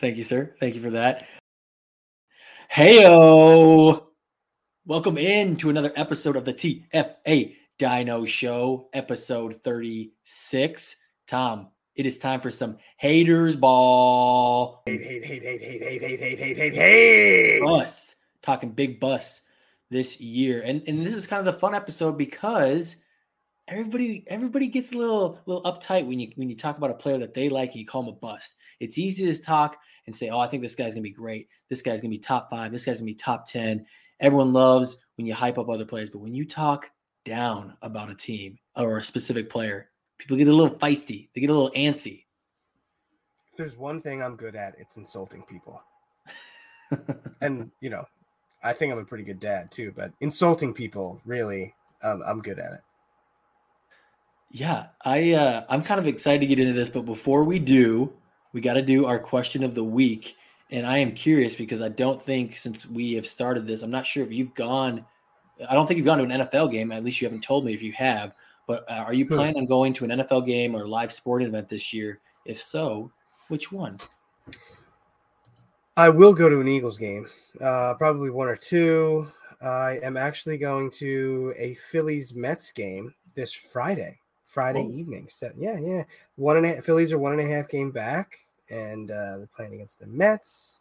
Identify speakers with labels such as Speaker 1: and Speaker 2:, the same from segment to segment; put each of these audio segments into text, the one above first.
Speaker 1: Thank you, sir. Thank you for that. Heyo. Welcome in to another episode of the TFA Dyno Show, episode 36. Tom, it is time for some haters ball.
Speaker 2: Hate, hate, hate, hate, hate, hate, hate, hate, hate, hate, hate.
Speaker 1: Bus. Talking big bus this year. And and this is kind of the fun episode because everybody everybody gets a little little uptight when you when you talk about a player that they like and you call him a bust. It's easy to talk and say, "Oh, I think this guy's gonna be great. This guy's gonna be top five. This guy's gonna be top ten. Everyone loves when you hype up other players, but when you talk down about a team or a specific player, people get a little feisty. They get a little antsy.
Speaker 2: If there's one thing I'm good at, it's insulting people. and you know, I think I'm a pretty good dad too, but insulting people, really, um, I'm good at it.
Speaker 1: Yeah, I uh, I'm kind of excited to get into this, but before we do, we got to do our question of the week. And I am curious because I don't think since we have started this, I'm not sure if you've gone. I don't think you've gone to an NFL game. At least you haven't told me if you have. But uh, are you
Speaker 2: Hmm.
Speaker 1: planning on going to an NFL game or live sporting event this year? If so, which one?
Speaker 2: I will go to an Eagles game, uh, probably one or two. I am actually going to a Phillies Mets game this Friday, Friday
Speaker 1: Oh.
Speaker 2: evening. So yeah, yeah, one and a half. Phillies are one and a half game back, and uh, they're playing against the Mets.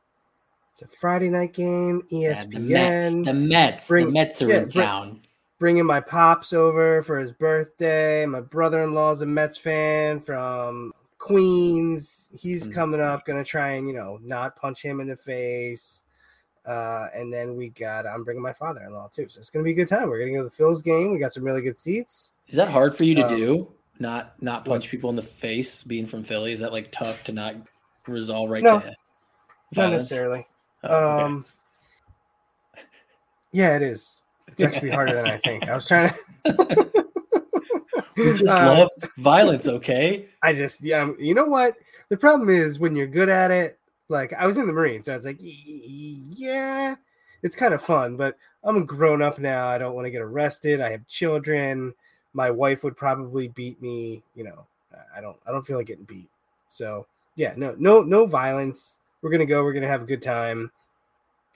Speaker 2: It's a Friday night game. E
Speaker 1: Yeah, the Mets.
Speaker 2: ESPN.
Speaker 1: The Mets.
Speaker 2: Bring-
Speaker 1: the Mets are
Speaker 2: yeah,
Speaker 1: in
Speaker 2: bring-
Speaker 1: town.
Speaker 2: bringing my pops over for his birthday. My brother-in-law's a Mets fan from Queens. He's
Speaker 1: Mm.
Speaker 2: coming up, gonna try and you know not punch him in the face. Uh, and then we got I'm bringing my father-in-law too, so it's gonna be a good time. We're gonna go to the Phil's game. We got some really good seats.
Speaker 1: Is that hard for you to
Speaker 2: Um,
Speaker 1: do? Not not punch people in the face, being from Philly. Is that like tough to not resolve right
Speaker 2: No, Not necessarily.
Speaker 1: Oh, okay.
Speaker 2: Um, yeah, it is. It's actually harder than I think. I was trying to.
Speaker 1: we just
Speaker 2: Uh,
Speaker 1: love violence, okay?
Speaker 2: I just yeah, um, you know what? The problem is when you're good at it. Like I was in the Marines, so I was like, "Y- y- yeah, it's kind of fun. But I'm grown up now. I don't want to get arrested. I have children. My wife would probably beat me. You know, I don't. I don't feel like getting beat. So yeah, no, no, no violence. We're gonna go. We're gonna have a good time.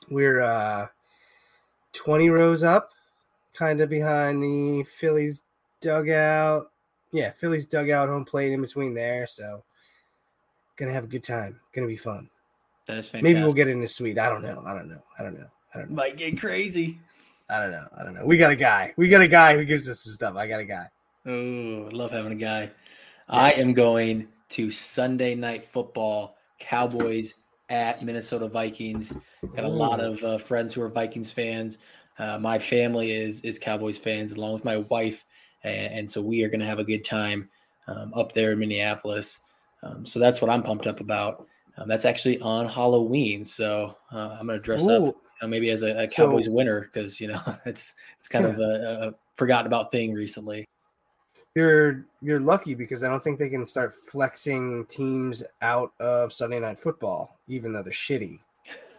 Speaker 2: We're uh 20 rows up, kind of behind the Phillies dugout. Yeah, Phillies dugout, home plate in between there. So gonna have a good time. Gonna be fun.
Speaker 1: That is fantastic.
Speaker 2: Maybe we'll get in the suite. I don't know. I don't know. I don't know. I don't know.
Speaker 1: might get crazy.
Speaker 2: I don't know. I don't know. We got a guy. We got a guy who gives us some stuff. I got a guy.
Speaker 1: Oh, I love having a guy. I am going to Sunday night football, Cowboys at Minnesota Vikings. Got a lot of uh, friends who are Vikings fans. Uh, my family is is Cowboys fans, along with my wife, and, and so we are going to have a good time um, up there in Minneapolis. Um, so that's what I'm pumped up about. Um, that's actually on Halloween, so uh, I'm going to dress Ooh. up know, maybe as a, a Cowboys so, winner because you know it's it's kind yeah. of a, a, forgotten about thing recently.
Speaker 2: You're you're lucky because I don't think they can start flexing teams out of Sunday Night Football, even though they're shitty,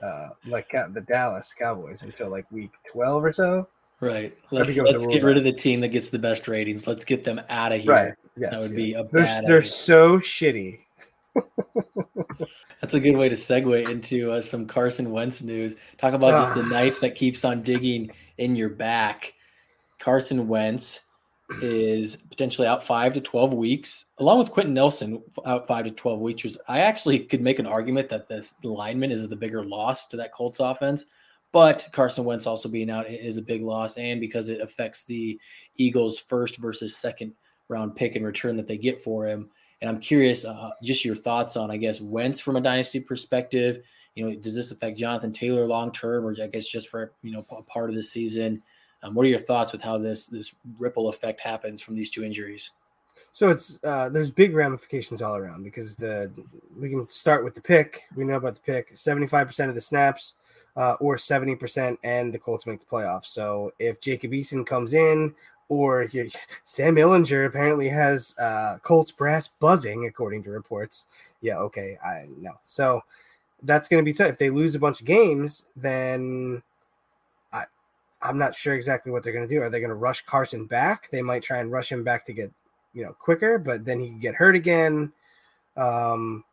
Speaker 2: uh, like the Dallas Cowboys until like week twelve or so.
Speaker 1: Right. Let's, let's get rid of the team that gets the best ratings. Let's get them out of here. Right. Yes, that would yeah. be a
Speaker 2: they're,
Speaker 1: bad.
Speaker 2: They're idea. so shitty.
Speaker 1: That's a good way to segue into uh, some Carson Wentz news. Talk about just the ah. knife that keeps on digging in your back. Carson Wentz is potentially out five to 12 weeks, along with Quenton Nelson out five to 12 weeks. I actually could make an argument that this lineman is the bigger loss to that Colts offense, but Carson Wentz also being out is a big loss, and because it affects the Eagles' first versus second round pick in return that they get for him. And I'm curious, uh, just your thoughts on, I guess, Wentz from a dynasty perspective. You know, does this affect Jonathan Taylor long term, or I guess just for you know a part of the season? Um, what are your thoughts with how this this ripple effect happens from these two injuries?
Speaker 2: So it's uh, there's big ramifications all around because the we can start with the pick. We know about the pick. Seventy five percent of the snaps, uh, or seventy percent, and the Colts make the playoffs. So if Jacob Eason comes in or Sam Ehlinger apparently has uh, Colts brass buzzing, according to reports. Yeah, okay, I know. So that's going to be tough. If they lose a bunch of games, then I'm not sure exactly what they're going to do. Are they going to rush Carson back? They might try and rush him back to get, you know, quicker, but then he can get hurt again. Um,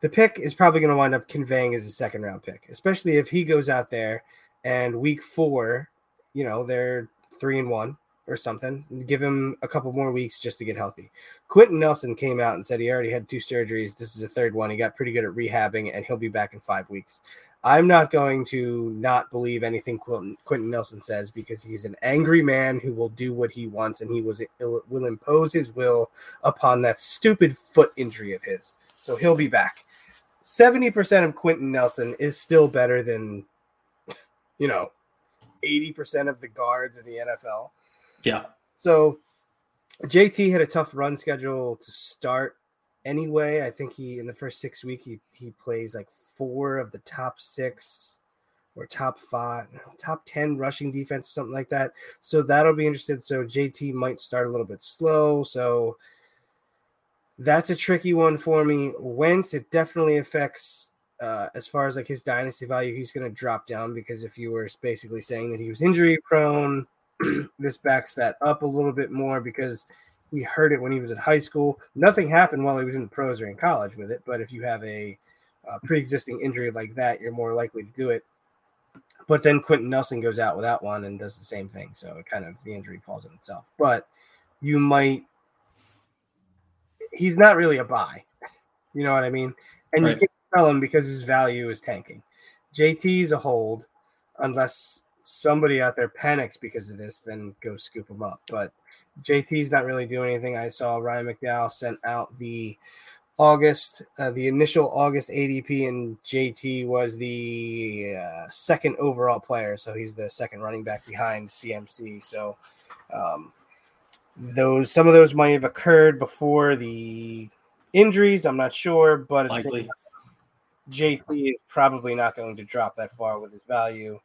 Speaker 2: the pick is probably going to wind up conveying as a second round pick, especially if he goes out there and week four, you know, they're three and one or something. Give him a couple more weeks just to get healthy. Quenton Nelson came out and said he already had two surgeries. This is a third one. He got pretty good at rehabbing, and he'll be back in five weeks. I'm not going to not believe anything Quenton, Quenton Nelson says because he's an angry man who will do what he wants, and he was will impose his will upon that stupid foot injury of his. So he'll be back. Seventy percent of Quenton Nelson is still better than, you know, eighty percent of the guards in the NFL.
Speaker 1: Yeah.
Speaker 2: So JT had a tough run schedule to start anyway. I think he in the first six week he he plays like four of the top six or top five, top 10 rushing defense, something like that. So that'll be interesting. So JT might start a little bit slow. So that's a tricky one for me. Wentz, it definitely affects uh, as far as like his dynasty value. He's going to drop down because if you were basically saying that he was injury prone, this backs that up a little bit more because he heard it when he was in high school. Nothing happened while he was in the pros or in college with it, but if you have a, a pre-existing injury like that, you're more likely to do it. But then Quenton Nelson goes out without one and does the same thing, so it kind of the injury falls on itself. But you might, he's not really a buy, you know what I mean? And right. you can't sell him because his value is tanking. JT's a hold unless somebody out there panics because of this, then go scoop him up. But JT's not really doing anything. I saw Ryan McDowell sent out the August, uh, the initial August ADP, and JT was the uh, second overall player. So he's the second running back behind CMC. So um, those some of those might have occurred before the injuries. I'm not sure, but Likely. JT is probably not going to drop that far with his value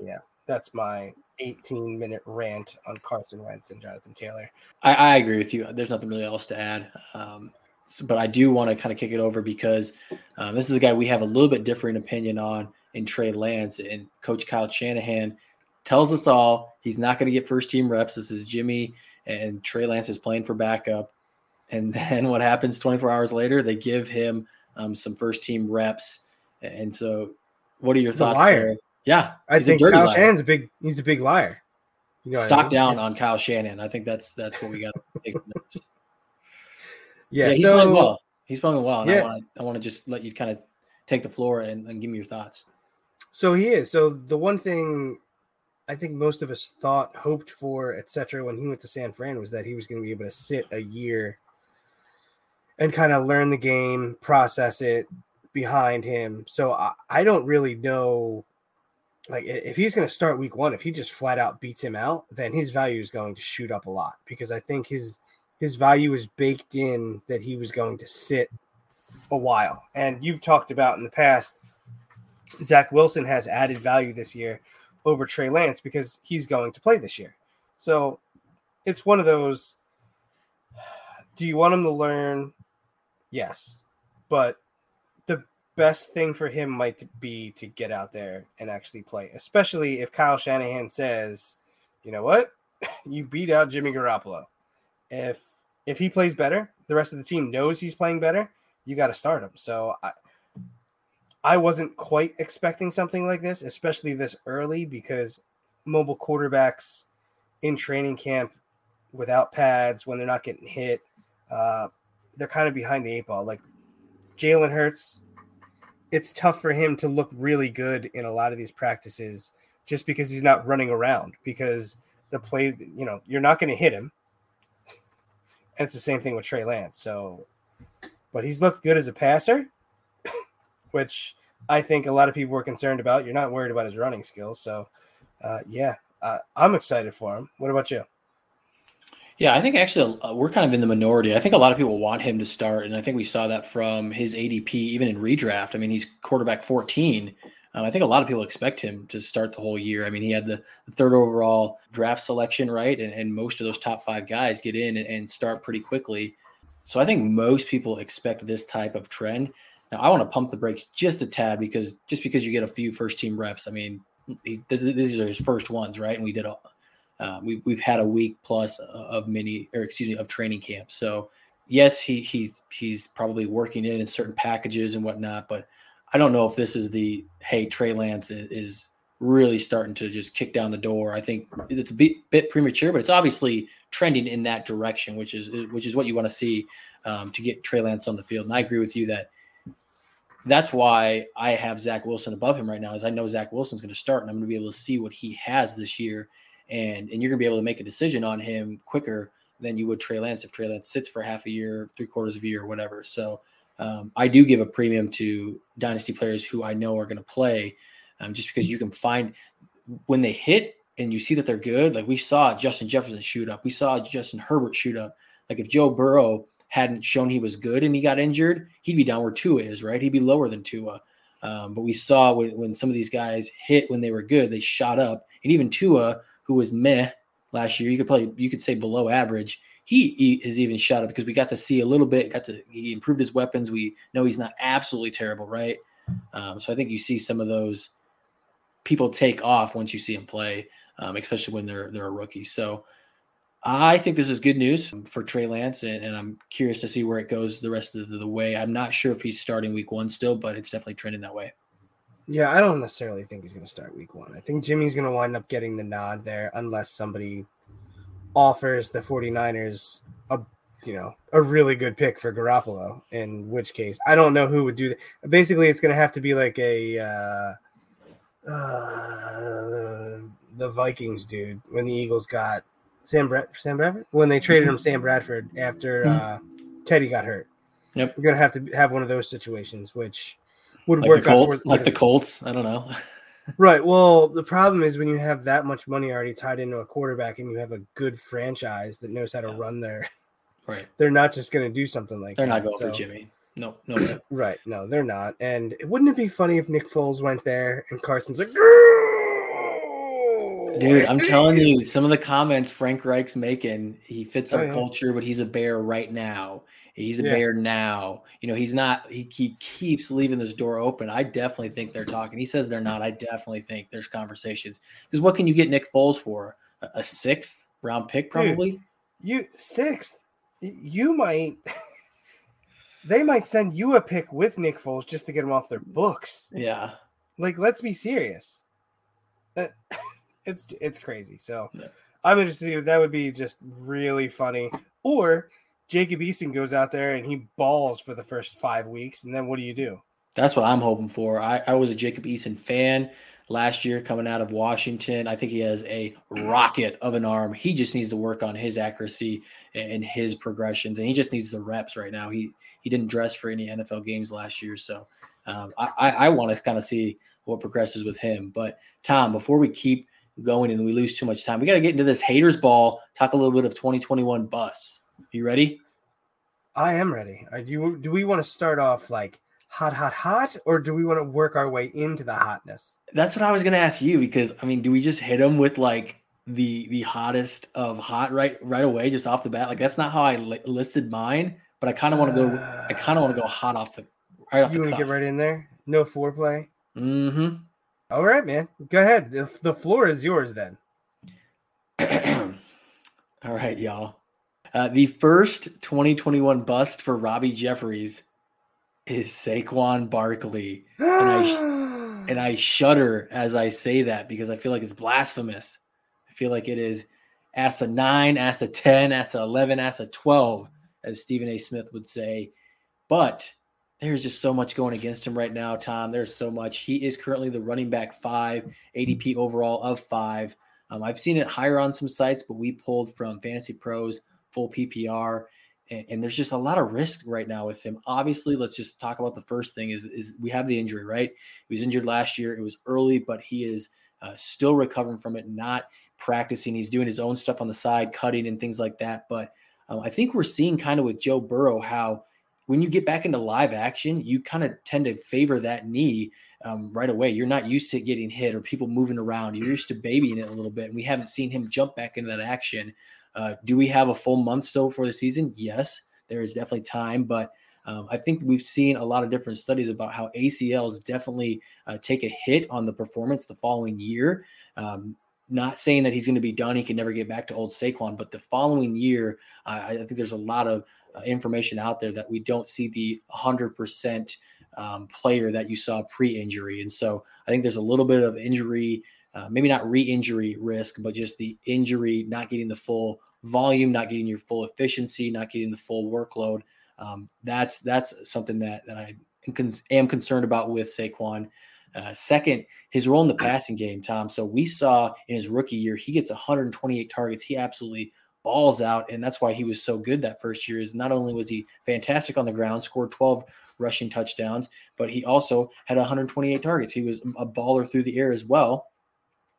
Speaker 2: yeah, that's my 18 minute rant on Carson Wentz and Jonathan Taylor.
Speaker 1: I, I agree with you. There's nothing really else to add. Um, but I do want to kind of kick it over because um, this is a guy we have a little bit different opinion on in Trey Lance and Coach Kyle Shanahan tells us all he's not going to get first team reps. This is Jimmy and Trey Lance is playing for backup. And then what happens 24 hours later? They give him um, some first team reps. And so, what are your thoughts there? Yeah,
Speaker 2: I think Kyle liar. Shanahan's a big. He's a big liar.
Speaker 1: You know Stock I mean? down it's... on Kyle Shanahan. I think that's that's what we got to take notes.
Speaker 2: Yeah, yeah,
Speaker 1: he's
Speaker 2: so,
Speaker 1: playing well. He's playing well, and yeah. I want to I want to just let you kind of take the floor and, and give me your thoughts.
Speaker 2: So he is. So the one thing I think most of us thought, hoped for, etc., when he went to San Fran was that he was going to be able to sit a year and kind of learn the game, process it behind him. So I, I don't really know like if he's going to start week one, if he just flat out beats him out, then his value is going to shoot up a lot because I think his his value is baked in that he was going to sit a while. And you've talked about in the past, Zach Wilson has added value this year over Trey Lance because he's going to play this year. So it's one of those. Do you want him to learn? Yes. But the best thing for him might be to get out there and actually play, especially if Kyle Shanahan says, you know what? You beat out Jimmy Garoppolo. If if he plays better, the rest of the team knows he's playing better, you got to start him. So I, I wasn't quite expecting something like this, especially this early, because mobile quarterbacks in training camp without pads when they're not getting hit, uh, they're kind of behind the eight ball. Like Jalen Hurts, it's tough for him to look really good in a lot of these practices just because he's not running around because the play, you know, you're not going to hit him. It's the same thing with Trey Lance. So, but he's looked good as a passer which I think a lot of people were concerned about. You're not worried about his running skills. So, uh, yeah, uh, I'm excited for him. What about you?
Speaker 1: Yeah, I think actually uh, we're kind of in the minority. I think a lot of people want him to start, and I think we saw that from his ADP, even in redraft. I mean, he's quarterback 14. Um, I think a lot of people expect him to start the whole year. I mean, he had the, the third overall draft selection, right? And, and, most of those top five guys get in and, and start pretty quickly. So I think most people expect this type of trend. Now I want to pump the brakes just a tad because just because you get a few first team reps, I mean, he, these are his first ones, right? And we did a, uh, we, we've had a week plus of mini or excuse me of training camp. So yes, he he he's probably working in in certain packages and whatnot, but I don't know if this is the hey Trey Lance is, is really starting to just kick down the door. I think it's a bit, bit premature, but it's obviously trending in that direction, which is which is what you want to see um, to get Trey Lance on the field. And I agree with you that that's why I have Zach Wilson above him right now. Is I know Zach Wilson's going to start, and I'm going to be able to see what he has this year, and and you're going to be able to make a decision on him quicker than you would Trey Lance if Trey Lance sits for half a year, three quarters of a year, whatever. So um, I do give a premium to dynasty players who I know are going to play, um, just because you can find when they hit and you see that they're good. Like we saw Justin Jefferson shoot up, we saw Justin Herbert shoot up. Like if Joe Burrow hadn't shown he was good and he got injured, he'd be down where Tua is, right? He'd be lower than Tua. Um, but we saw when, when some of these guys hit when they were good, they shot up. And even Tua, who was meh last year, you could play, you could say below average. He, he has even shot up because we got to see a little bit, got to he improved his weapons. We know he's not absolutely terrible, right? Um, so I think you see some of those people take off once you see him play, um, especially when they're they're a rookie. So I think this is good news for Trey Lance, and, and, I'm curious to see where it goes the rest of the way. I'm not sure if he's starting week one still, but it's definitely trending that way.
Speaker 2: Yeah, I don't necessarily think he's going to start week one. I think Jimmy's going to wind up getting the nod there unless somebody offers the 49ers a you know a really good pick for Garoppolo. In which case, I don't know who would do that. Basically, it's going to have to be like a uh, uh, the Vikings dude when the Eagles got Sam Brad Sam Bradford when they traded him Sam Bradford after mm-hmm. uh, Teddy got hurt.
Speaker 1: Yep,
Speaker 2: we're gonna have to have one of those situations, which would
Speaker 1: like
Speaker 2: work
Speaker 1: the Colts, like the Colts. I don't know.
Speaker 2: right. Well, the problem is when you have that much money already tied into a quarterback, and you have a good franchise that knows how to yeah. run their.
Speaker 1: Right.
Speaker 2: They're not just going to do something like
Speaker 1: they're
Speaker 2: that.
Speaker 1: They're not going so. for Jimmy. No, no.
Speaker 2: right. No, they're not. And wouldn't it be funny if Nick Foles went there and Carson's like,
Speaker 1: Dude, I'm telling you, some of the comments Frank Reich's making, he fits our oh, yeah. culture, but he's a bear right now. He's a yeah. bear now. You know, he's not, he, he keeps leaving this door open. I definitely think they're talking. He says they're not. I definitely think there's conversations. Because what can you get Nick Foles for? A, a sixth round pick, probably? Dude,
Speaker 2: you, sixth? You might. they might send you a pick with Nick Foles just to get him off their books.
Speaker 1: Yeah.
Speaker 2: Like, let's be serious. That. Uh, it's it's crazy. So yeah. I'm interested. That would be just really funny. Or Jacob Eason goes out there and he balls for the first five weeks, and then what do you do?
Speaker 1: That's what I'm hoping for. I, I was a Jacob Eason fan last year coming out of Washington. I think he has a rocket of an arm. He just needs to work on his accuracy and his progressions, and he just needs the reps right now. He he didn't dress for any NFL games last year, so um, I, I want to kind of see what progresses with him. But Tom, before we keep going and we lose too much time, we got to get into this haters ball. Talk a little bit of 2021 bus. You ready?
Speaker 2: I am ready. I do. Do we want to start off like hot, hot, hot, or do we want to work our way into the hotness?
Speaker 1: That's what I was going to ask you because I mean, do we just hit them with like the the hottest of hot right right away just off the bat? Like that's not how I li- listed mine, but I kind of want to go. I kind of want to go hot off the right off.
Speaker 2: You want to get right in there? No foreplay.
Speaker 1: Mm-hmm.
Speaker 2: All right, man. Go ahead. The, the floor is yours then.
Speaker 1: All right, y'all. Uh, the first 2021 bust for Robbie Jeffries is Saquon Barkley. And I, and I shudder as I say that because I feel like it's blasphemous. I feel like it is ASA 9, ASA 10, ASA 11, ASA 12, as Stephen A. Smith would say. But there's just so much going against him right now, Tom. There's so much. He is currently the running back five, ADP overall of five. Um, I've seen it higher on some sites, but we pulled from Fantasy Pros, full PPR, and, and, there's just a lot of risk right now with him. Obviously, let's just talk about the first thing: is is we have the injury, right? He was injured last year. It was early, but he is uh, still recovering from it, not practicing. He's doing his own stuff on the side, cutting and things like that. But um, I think we're seeing kind of with Joe Burrow how when you get back into live action, you kind of tend to favor that knee um, right away. You're not used to getting hit or people moving around. You're used to babying it a little bit. And we haven't seen him jump back into that action. Uh, do we have a full month still for the season? Yes, there is definitely time, but um, I think we've seen a lot of different studies about how ACLs definitely uh, take a hit on the performance the following year. Um, not saying that he's going to be done; he can never get back to old Saquon, but the following year, I think there's a lot of uh, information out there that we don't see the 100% um, player that you saw pre-injury, and so I think there's a little bit of injury, uh, maybe not re-injury risk, but just the injury not getting the full volume, not getting your full efficiency, not getting the full workload. Um, that's that's something that that I am concerned about with Saquon. Uh, second, his role in the passing game, Tom. So we saw in his rookie year, he gets 128 targets. He absolutely balls out, and that's why he was so good that first year. Is not only was he fantastic on the ground, scored 12 rushing touchdowns, but he also had 128 targets. He was a baller through the air as well.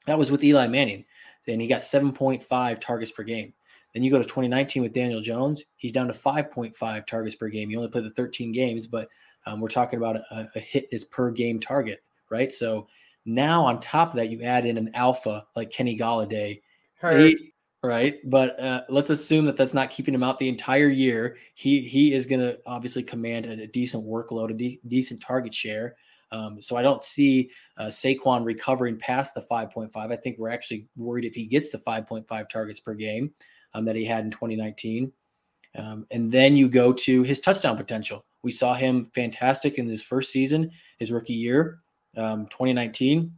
Speaker 1: That was with Eli Manning. Then he got 7.5 targets per game. Then you go to 2019 with Daniel Jones. He's down to 5.5 targets per game. He only played the 13 games, but um, we're talking about a, a hit is per game target, right? So now on top of that, you add in an alpha like Kenny Golladay, eight, right? But uh, let's assume that that's not keeping him out the entire year. He he is going to obviously command a, a, decent workload, a de- decent target share. Um, so I don't see uh, Saquon recovering past the 5.5. I think we're actually worried if he gets the 5.5 targets per game um, that he had in 2019. Um, and then you go to his touchdown potential. We saw him fantastic in his first season, his rookie year, um, 2019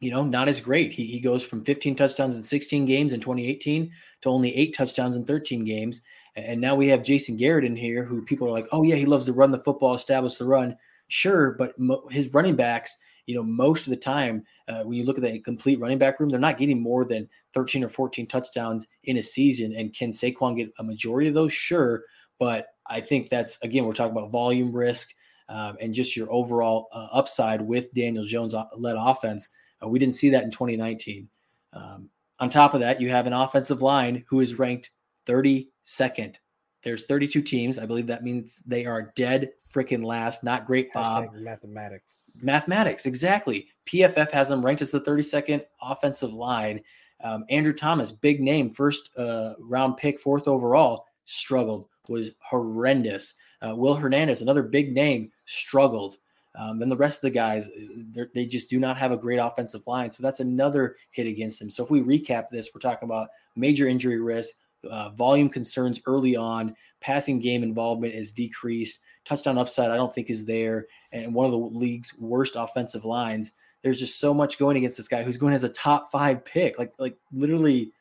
Speaker 1: you know, not as great. He, he goes from 15 touchdowns in 16 games in 2018 to only eight touchdowns in 13 games. And now we have Jason Garrett in here who people are like, oh, yeah, he loves to run the football, establish the run. Sure, but mo- his running backs, you know, most of the time, uh, when you look at the complete running back room, they're not getting more than 13 or 14 touchdowns in a season. And can Saquon get a majority of those? Sure. But I think that's, again, we're talking about volume risk um, and just your overall uh, upside with Daniel Jones uh, led offense. Uh, we didn't see that in 2019. Um, on top of that, you have an offensive line who is ranked 32nd. There's 32 teams. I believe that means they are dead freaking last. Not great, Bob.
Speaker 2: Hashtag mathematics.
Speaker 1: Mathematics, exactly. PFF has them ranked as the 32nd offensive line. Um, Andrew Thomas, big name, first uh, round pick, fourth overall, struggled, was horrendous. Uh, Will Hernandez, another big name, struggled. Um, then the rest of the guys, they just do not have a great offensive line. So that's another hit against them. So if we recap this, we're talking about major injury risk, uh, volume concerns early on, passing game involvement is decreased, touchdown upside I don't think is there, and one of the league's worst offensive lines. There's just so much going against this guy who's going as a top five pick. Like like literally,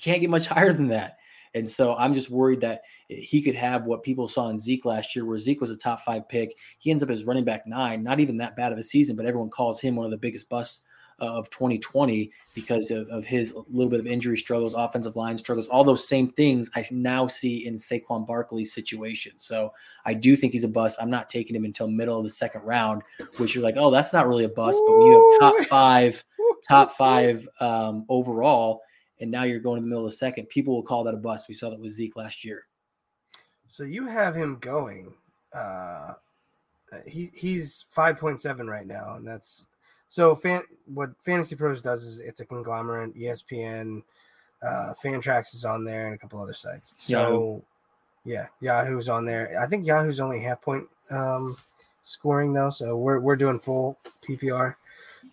Speaker 1: can't get much higher than that. And so I'm just worried that he could have what people saw in Zeke last year, where Zeke was a top five pick. He ends up as running back nine, not even that bad of a season, but everyone calls him one of the biggest busts of 2020 because of, of his little bit of injury struggles, offensive line struggles, all those same things I now see in Saquon Barkley's situation. So I do think he's a bust. I'm not taking him until middle of the second round, which you're like, oh, that's not really a bust. But when you have top five, top five um, overall, and now you're going in the middle of the second, people will call that a bust. We saw that with Zeke last year.
Speaker 2: So you have him going. Uh, he he's five point seven right now, and that's so fan. What Fantasy Pros does is it's a conglomerate. ESPN, uh, Fantrax is on there, and a couple other sites. So Yahoo. yeah, Yahoo's on there. I think Yahoo's only half point um, scoring though, so we're we're doing full PPR,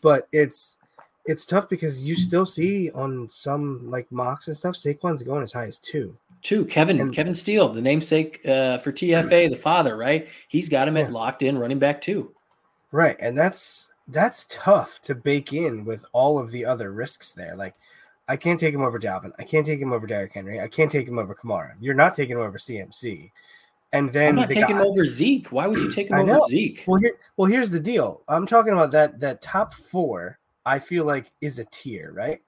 Speaker 2: but it's it's tough because you still see on some like mocks and stuff, Saquon's going as high as two.
Speaker 1: Two, Kevin and, Kevin Steele, the namesake uh, for TFA, the father, right? He's got him yeah. at locked in running back too.
Speaker 2: Right, and that's that's tough to bake in with all of the other risks there. Like, I can't take him over Dalvin. I can't take him over Derrick Henry. I can't take him over Kamara. You're not taking him over CMC. And then
Speaker 1: I'm not the taking guy, over Zeke. Why would you take him over Zeke?
Speaker 2: Well, here, well, here's the deal. I'm talking about that that top four. I feel like is a tier, right?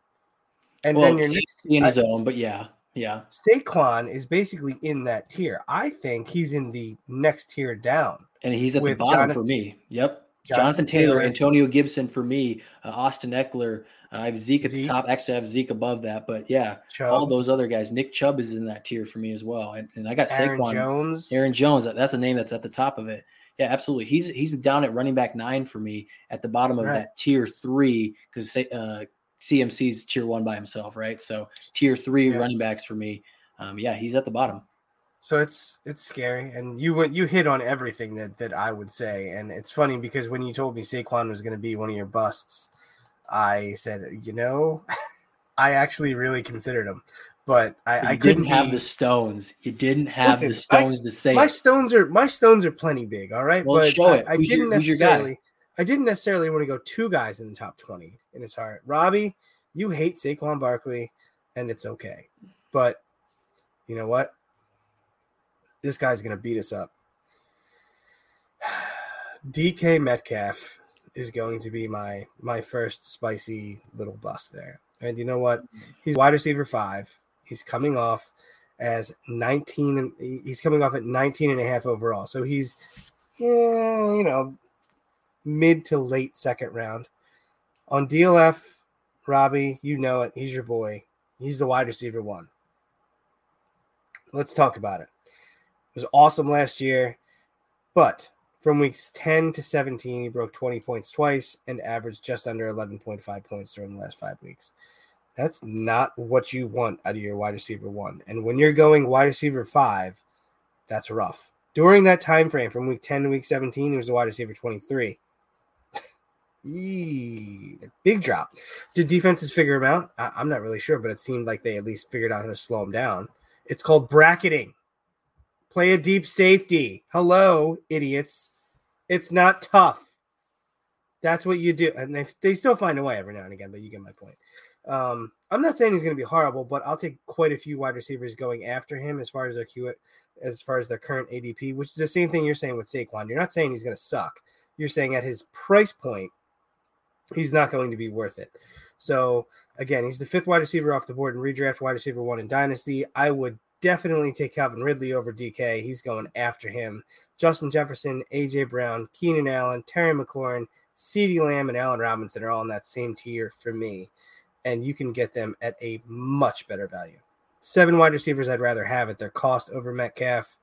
Speaker 1: And well, then you're in his I, own, but yeah. Yeah.
Speaker 2: Saquon is basically in that tier. I think he's in the next tier down.
Speaker 1: And he's at the bottom Jonathan, for me. Yep. Jonathan, Taylor, Taylor, Antonio Gibson for me, uh, Austin Ekeler. Uh, I have Zeke at Zeke. the top. Actually, I have Zeke above that. But yeah, Chubb. all those other guys. Nick Chubb is in that tier for me as well. And, and I got Aaron Saquon. Jones. Aaron Jones. That's a name that's at the top of it. Yeah, absolutely. He's he's down at running back nine for me at the bottom of right. that tier three because uh, CMC's tier one by himself, right? So tier three yeah. running backs for me. Um, yeah, he's at the bottom.
Speaker 2: So it's it's scary, and you went you hit on everything that that I would say, and it's funny because when you told me Saquon was going to be one of your busts, I said, you know, I actually really considered him, but I, I
Speaker 1: couldn't have the stones. You didn't have Listen, the stones
Speaker 2: I,
Speaker 1: to say
Speaker 2: my it. stones are my stones are plenty big. All right,
Speaker 1: well,
Speaker 2: but
Speaker 1: show I, it.
Speaker 2: I, didn't your, necessarily. I didn't necessarily want to go two guys in the top twenty in his heart. Robbie, you hate Saquon Barkley, and it's okay, but you know what? This guy's going to beat us up. DK Metcalf is going to be my my first spicy little bust there. And you know what? He's wide receiver 5. He's coming off as 19 he's coming off at 19 and a half overall. So he's yeah, you know, mid to late second round. On DLF, Robbie, you know it. He's your boy. He's the wide receiver one. Let's talk about it. Was awesome last year, but from weeks 10 to 17, he broke 20 points twice and averaged just under 11.5 points during the last five weeks. That's not what you want out of your wide receiver one. And when you're going wide receiver five, that's rough. During that time frame from week 10 to week 17, he was the wide receiver 23. Eee, big drop. Did defenses figure him out? I- I'm not really sure, but it seemed like they at least figured out how to slow him down. It's called bracketing. Play a deep safety. Hello, idiots. It's not tough. That's what you do. And they, they still find a way every now and again, but you get my point. Um, I'm not saying he's going to be horrible, but I'll take quite a few wide receivers going after him as far as their Q, as far as their current ADP, which is the same thing you're saying with Saquon. You're not saying he's going to suck. You're saying at his price point, he's not going to be worth it. So again, he's the fifth wide receiver off the board in redraft, wide receiver one in dynasty. I would definitely take Calvin Ridley over DK. He's going after him. Justin Jefferson, AJ Brown, Keenan Allen, Terry McLaurin, CeeDee Lamb, and Allen Robinson are all in that same tier for me. And you can get them at a much better value. Seven wide receivers I'd rather have at their cost over Metcalf.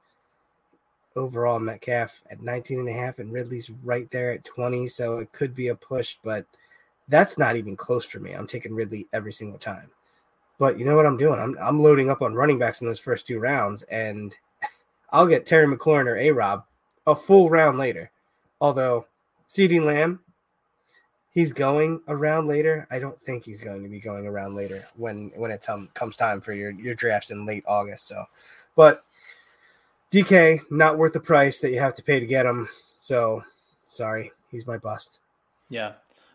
Speaker 2: Overall, Metcalf at 19 and a half, and Ridley's right there at 20. So it could be a push, but – that's not even close for me. I'm taking Ridley every single time. But you know what I'm doing? I'm I'm loading up on running backs in those first two rounds, and I'll get Terry McLaurin or A Rob a full round later. Although CeeDee Lamb, he's going around later. I don't think he's going to be going around later when when it comes time for your your drafts in late August. So, but DK not worth the price that you have to pay to get him. So sorry, he's my bust.
Speaker 1: Yeah,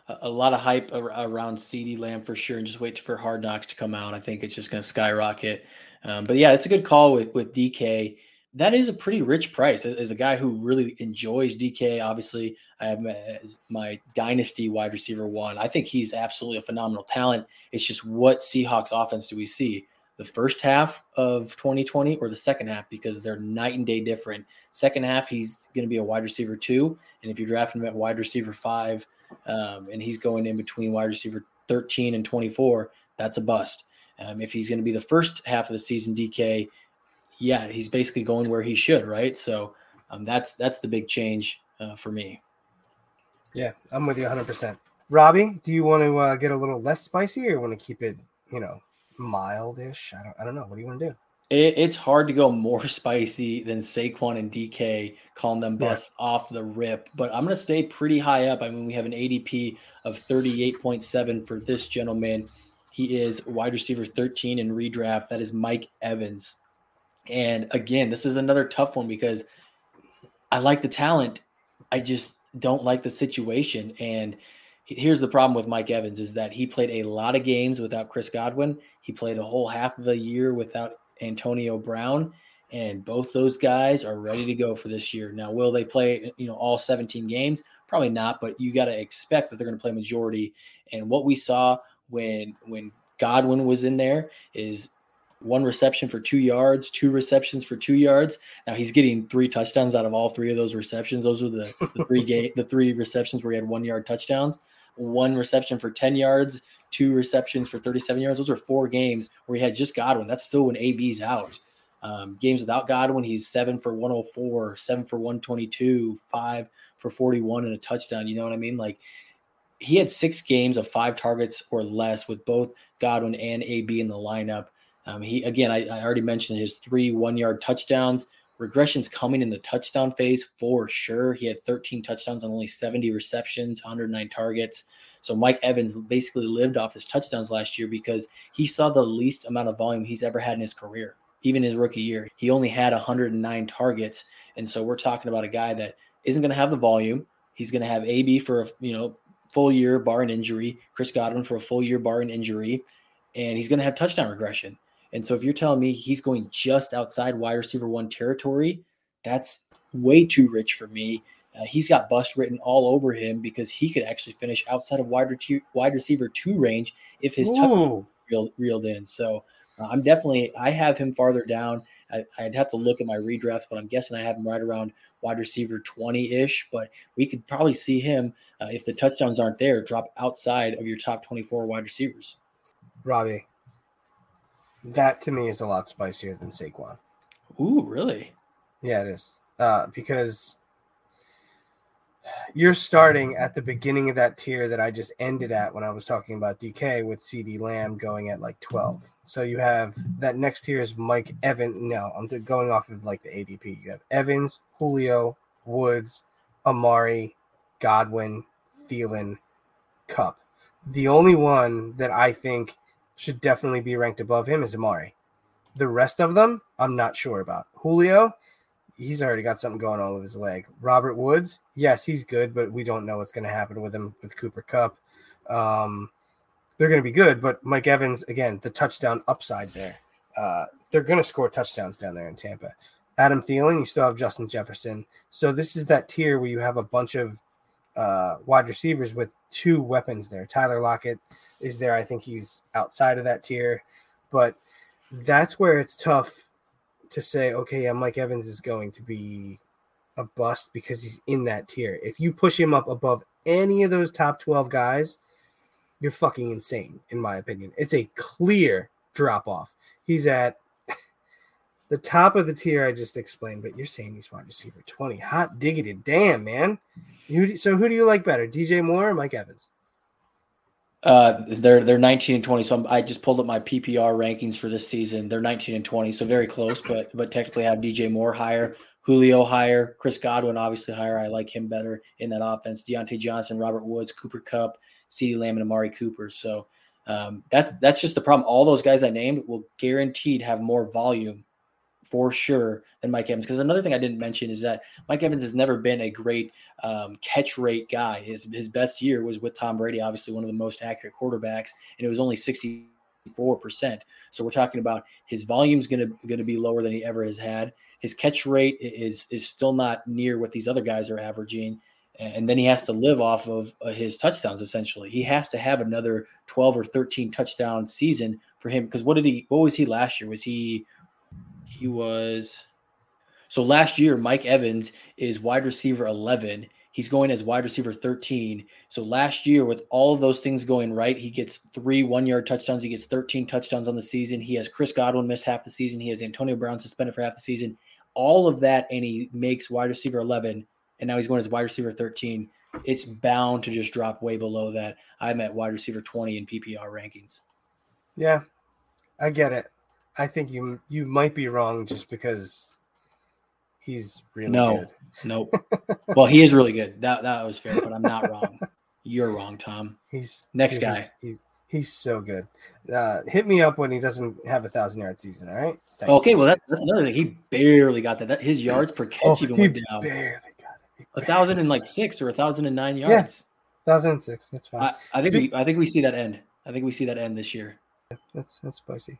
Speaker 1: a lot of hype around CeeDee Lamb for sure, and just wait for Hard Knocks to come out. I think it's just going to skyrocket. Um, but yeah, it's a good call with with DK. that is a pretty rich price. As a guy who really enjoys DK, obviously, I have my dynasty wide receiver one. I think he's absolutely a phenomenal talent. It's just what Seahawks offense do we see? The first half of 2020 or the second half because they're night and day different. Second half, he's going to be a wide receiver two, and if you're drafting him at wide receiver five, um, and he's going in between wide receiver 13 and 24, that's a bust. Um, if he's going to be the first half of the season DK, yeah, he's basically going where he should, right? So um, that's that's the big change uh, for me.
Speaker 2: Yeah, I'm with you 100%. Robbie, do you want to uh, get a little less spicy or you want to keep it, you know, mildish? I don't, I don't know. What do you want to do?
Speaker 1: It, it's hard to go more spicy than Saquon and DK calling them busts yeah. off the rip, but I'm going to stay pretty high up. I mean, we have an ADP of 38.7 for this gentleman. He is wide receiver 13 in redraft. That is Mike Evans. And again, this is another tough one because I like the talent. I just don't like the situation. And here's the problem with Mike Evans is that he played a lot of games without Chris Godwin. He played a whole half of a year without Antonio Brown. And both those guys are ready to go for this year. Now, will they play, you know, all 17 games? Probably not, but you got to expect that they're going to play majority. And what we saw when when Godwin was in there is one reception for two yards, two receptions for two yards. Now he's getting three touchdowns out of all three of those receptions. Those were the, the three game, the three receptions where he had one yard touchdowns. One reception for 10 yards, two receptions for 37 yards. Those are four games where he had just Godwin. That's still when AB's out. Um, games without Godwin, he's seven for 104, seven for 122, five for 41 and a touchdown. You know what I mean? Like he had six games of five targets or less with both Godwin and AB in the lineup. Um, he again, I, I, already mentioned his three one-yard touchdowns. Regression's coming in the touchdown phase for sure. He had 13 touchdowns on only 70 receptions, 109 targets. So Mike Evans basically lived off his touchdowns last year because he saw the least amount of volume he's ever had in his career, even his rookie year. He only had 109 targets, and so we're talking about a guy that isn't going to have the volume. He's going to have AB for a you know full year bar an injury, Chris Godwin for a full year bar an injury, and he's going to have touchdown regression. And so if you're telling me he's going just outside wide receiver one territory, that's way too rich for me. Uh, he's got bust written all over him because he could actually finish outside of wide, re- wide receiver two range if his touch reeled, reeled in. So uh, I'm definitely I have him farther down. I, would have to look at my redraft, but I'm guessing I have him right around wide receiver 20 ish. But we could probably see him uh, if the touchdowns aren't there, drop outside of your top 24 wide receivers.
Speaker 2: Robbie, that to me is a lot spicier than Saquon.
Speaker 1: Ooh, really?
Speaker 2: Yeah, it is. Uh, because you're starting at the beginning of that tier that I just ended at when I was talking about DK with CeeDee Lamb going at like 12. So you have that next tier is Mike Evans. No, I'm going off of like the ADP. You have Evans, Julio, Woods, Amari, Godwin, Thielen, Kupp. The only one that I think should definitely be ranked above him is Amari. The rest of them, I'm not sure about. Julio, he's already got something going on with his leg. Robert Woods, yes, he's good, but we don't know what's going to happen with him with Cooper Kupp. Um, they're going to be good, but Mike Evans, again, the touchdown upside there. Uh, they're going to score touchdowns down there in Tampa. Adam Thielen, you still have Justin Jefferson. So this is that tier where you have a bunch of uh, wide receivers with two weapons there. Tyler Lockett is there. I think he's outside of that tier, but that's where it's tough to say, okay, yeah, Mike Evans is going to be a bust because he's in that tier. If you push him up above any of those top 12 guys, you're fucking insane, in my opinion. It's a clear drop off. He's at the top of the tier I just explained, but you're saying he's wide receiver 20. Hot diggity damn, man. You, so who do you like better, DJ Moore or Mike Evans?
Speaker 1: Uh, they're they're 19 and 20. So I'm, i just pulled up my PPR rankings for this season. They're 19 and 20, so very close, but but technically have DJ Moore higher, Julio higher, Chris Godwin obviously higher. I like him better in that offense. Diontae Johnson, Robert Woods, Cooper Kupp, CeeDee Lamb, and Amari Cooper. So um, that's that's just the problem. All those guys I named will guaranteed have more volume for sure than Mike Evans. Because another thing I didn't mention is that Mike Evans has never been a great um, catch rate guy. His his best year was with Tom Brady, obviously one of the most accurate quarterbacks, and it was only sixty four percent. So we're talking about his volume's going to going to be lower than he ever has had. His catch rate is is still not near what these other guys are averaging. And then he has to live off of uh, his touchdowns essentially. He has to have another 12 or 13 touchdown season for him because what did he what was he last year? Was he he was so last year Mike Evans is wide receiver 11 He's going as wide receiver 13. So last year, with all of those things going right, he gets three one yard touchdowns. He gets 13 touchdowns on the season. He has Chris Godwin miss half the season. He has Antonio Brown suspended for half the season. All of that, and he makes wide receiver 11. And now he's going as wide receiver 13. It's bound to just drop way below that. I'm at wide receiver 20 in PPR rankings.
Speaker 2: Yeah, I get it. I think you you might be wrong just because he's really
Speaker 1: no.
Speaker 2: good.
Speaker 1: Nope. well, he is really good. That that was fair, but I'm not wrong. You're wrong, Tom.
Speaker 2: He's
Speaker 1: next
Speaker 2: he's,
Speaker 1: guy.
Speaker 2: He's, he's so good. Uh, hit me up when he doesn't have a thousand yard season. All right.
Speaker 1: Thank okay. You. Well, that's, that's, another thing. He barely got that. that his yards per catch oh, even went down. Barely got it. A thousand and like six or a thousand and nine yards.
Speaker 2: Yeah, thousand and six. That's fine. I,
Speaker 1: I think we I think we see that end. I think we see that end this year.
Speaker 2: That's that's spicy.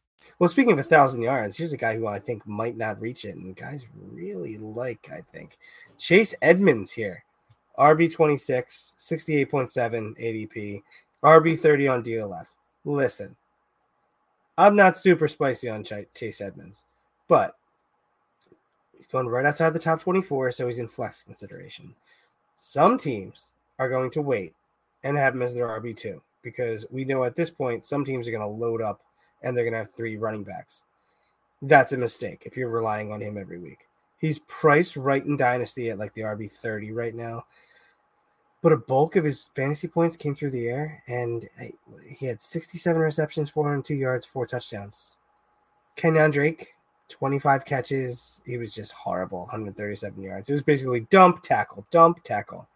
Speaker 2: Well, speaking of a thousand yards, here's a guy who I think might not reach it, and guys really like, I think. Chase Edmonds here. RB 26, 68.7 ADP, RB 30 on DLF. Listen, I'm not super spicy on Chase Edmonds, but he's going right outside the top 24, so he's in flex consideration. Some teams are going to wait and have him as their RB2 because we know at this point some teams are going to load up and they're going to have three running backs. That's a mistake if you're relying on him every week. He's priced right in Dynasty at like the RB 30 right now. But a bulk of his fantasy points came through the air, and eh, he had 67 receptions, 402 yards, four touchdowns. Kenyan Drake, 25 catches. He was just horrible, 137 yards. It was basically dump, tackle, dump, tackle.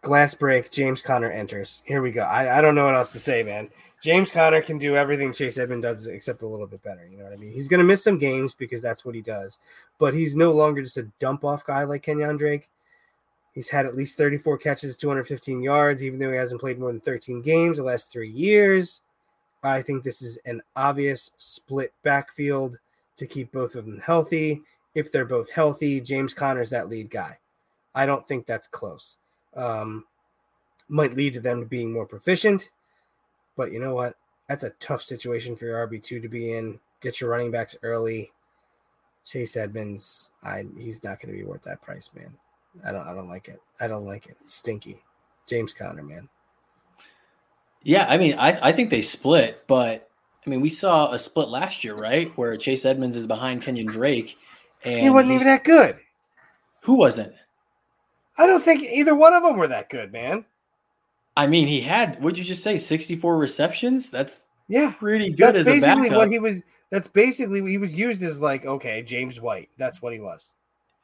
Speaker 2: Glass break. James Conner enters. Here we go. I, I don't know what else to say, man. James Conner can do everything Chase Edmonds does except a little bit better. You know what I mean? He's going to miss some games because that's what he does, but he's no longer just a dump off guy like Kenyan Drake. He's had at least 34 catches, 215 yards, even though he hasn't played more than 13 games the last three years. I think this is an obvious split backfield to keep both of them healthy. If they're both healthy, James Conner's that lead guy. I don't think that's close. Um, might lead to them being more proficient but you know what? That's a tough situation for your RB2 to be in. Get your running backs early. Chase Edmonds, I he's not going to be worth that price, man. I don't I don't like it. I don't like it. It's stinky. James Conner, man.
Speaker 1: Yeah, I mean, I, I think they split, but I mean, we saw a split last year, right? Where Chase Edmonds is behind Kenyan Drake, and
Speaker 2: he wasn't even that good.
Speaker 1: Who wasn't?
Speaker 2: I don't think either one of them were that good, man.
Speaker 1: I mean, he had. Would you just say sixty-four receptions? That's
Speaker 2: yeah,
Speaker 1: pretty good.
Speaker 2: That's basically what he was. That's basically what he was used as like okay, James White. That's what he was.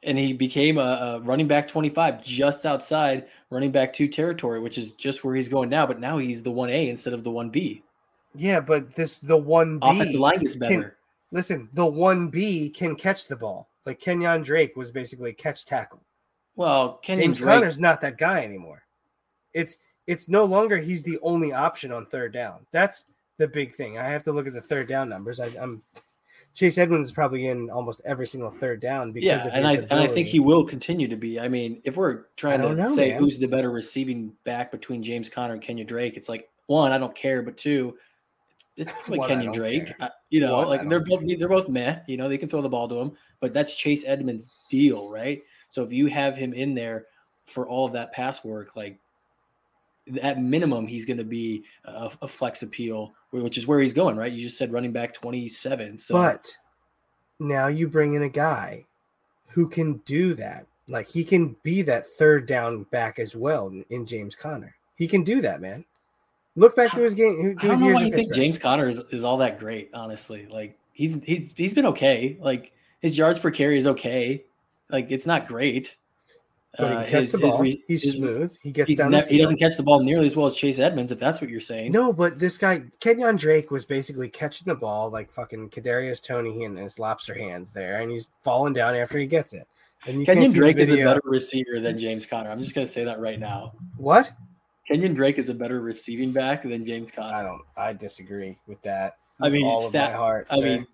Speaker 1: And he became a, a running back twenty-five, just outside running back two territory, which is just where he's going now. But now he's the one A instead of the one B.
Speaker 2: Yeah, but this the one B
Speaker 1: Offensive line gets better.
Speaker 2: can- listen, the one B can catch the ball. Like Kenyan Drake was basically a catch tackle.
Speaker 1: well, Kenyan
Speaker 2: James
Speaker 1: Drake,
Speaker 2: Conner's not that guy anymore. It's it's no longer he's the only option on third down. That's the big thing. I have to look at the third down numbers. I, I'm Chase Edmonds is probably in almost every single third down because
Speaker 1: yeah,
Speaker 2: of
Speaker 1: and I
Speaker 2: his
Speaker 1: and I think he will continue to be. I mean, if we're trying to
Speaker 2: know,
Speaker 1: say
Speaker 2: man.
Speaker 1: who's the better receiving back between James Conner and Kenyan Drake, it's like one, I don't care, but two, it's probably
Speaker 2: One, Kenyan
Speaker 1: Drake.
Speaker 2: care.
Speaker 1: Uh, you know,
Speaker 2: One,
Speaker 1: like they're both they're both meh. You know, they can throw the ball to him, but that's Chase Edmonds' deal, right? So if you have him in there for all of that pass work, like at minimum, he's going to be a, a flex appeal, which is where he's going, right? You just said running back twenty seven, so
Speaker 2: But now you bring in a guy who can do that. Like he can be that third down back as well in, in James Conner. He can do that, man. Look back to his game. To
Speaker 1: I don't know
Speaker 2: years
Speaker 1: why you think James Conner is, is all that great, honestly. Like he's he's he's been okay. Like his yards per carry is okay. Like it's not great.
Speaker 2: But he
Speaker 1: Uh,
Speaker 2: can catch
Speaker 1: his-
Speaker 2: the ball.
Speaker 1: re-
Speaker 2: he's
Speaker 1: his-
Speaker 2: smooth. He gets down
Speaker 1: ne- he doesn't catch the ball nearly as well as Chase Edmonds, if that's what you're saying.
Speaker 2: No, but this guy Kenyan Drake was basically catching the ball like fucking Kadarius Toney in his lobster hands there, and he's falling down after he gets it. And you
Speaker 1: Kenyan
Speaker 2: can't see the
Speaker 1: Drake is a better receiver than James Conner. I'm just gonna say that right now.
Speaker 2: What?
Speaker 1: Kenyan Drake is a better receiving back than James Conner.
Speaker 2: I don't. I disagree with that.
Speaker 1: I mean,
Speaker 2: all of
Speaker 1: stat-
Speaker 2: my heart.
Speaker 1: I
Speaker 2: sir.
Speaker 1: mean,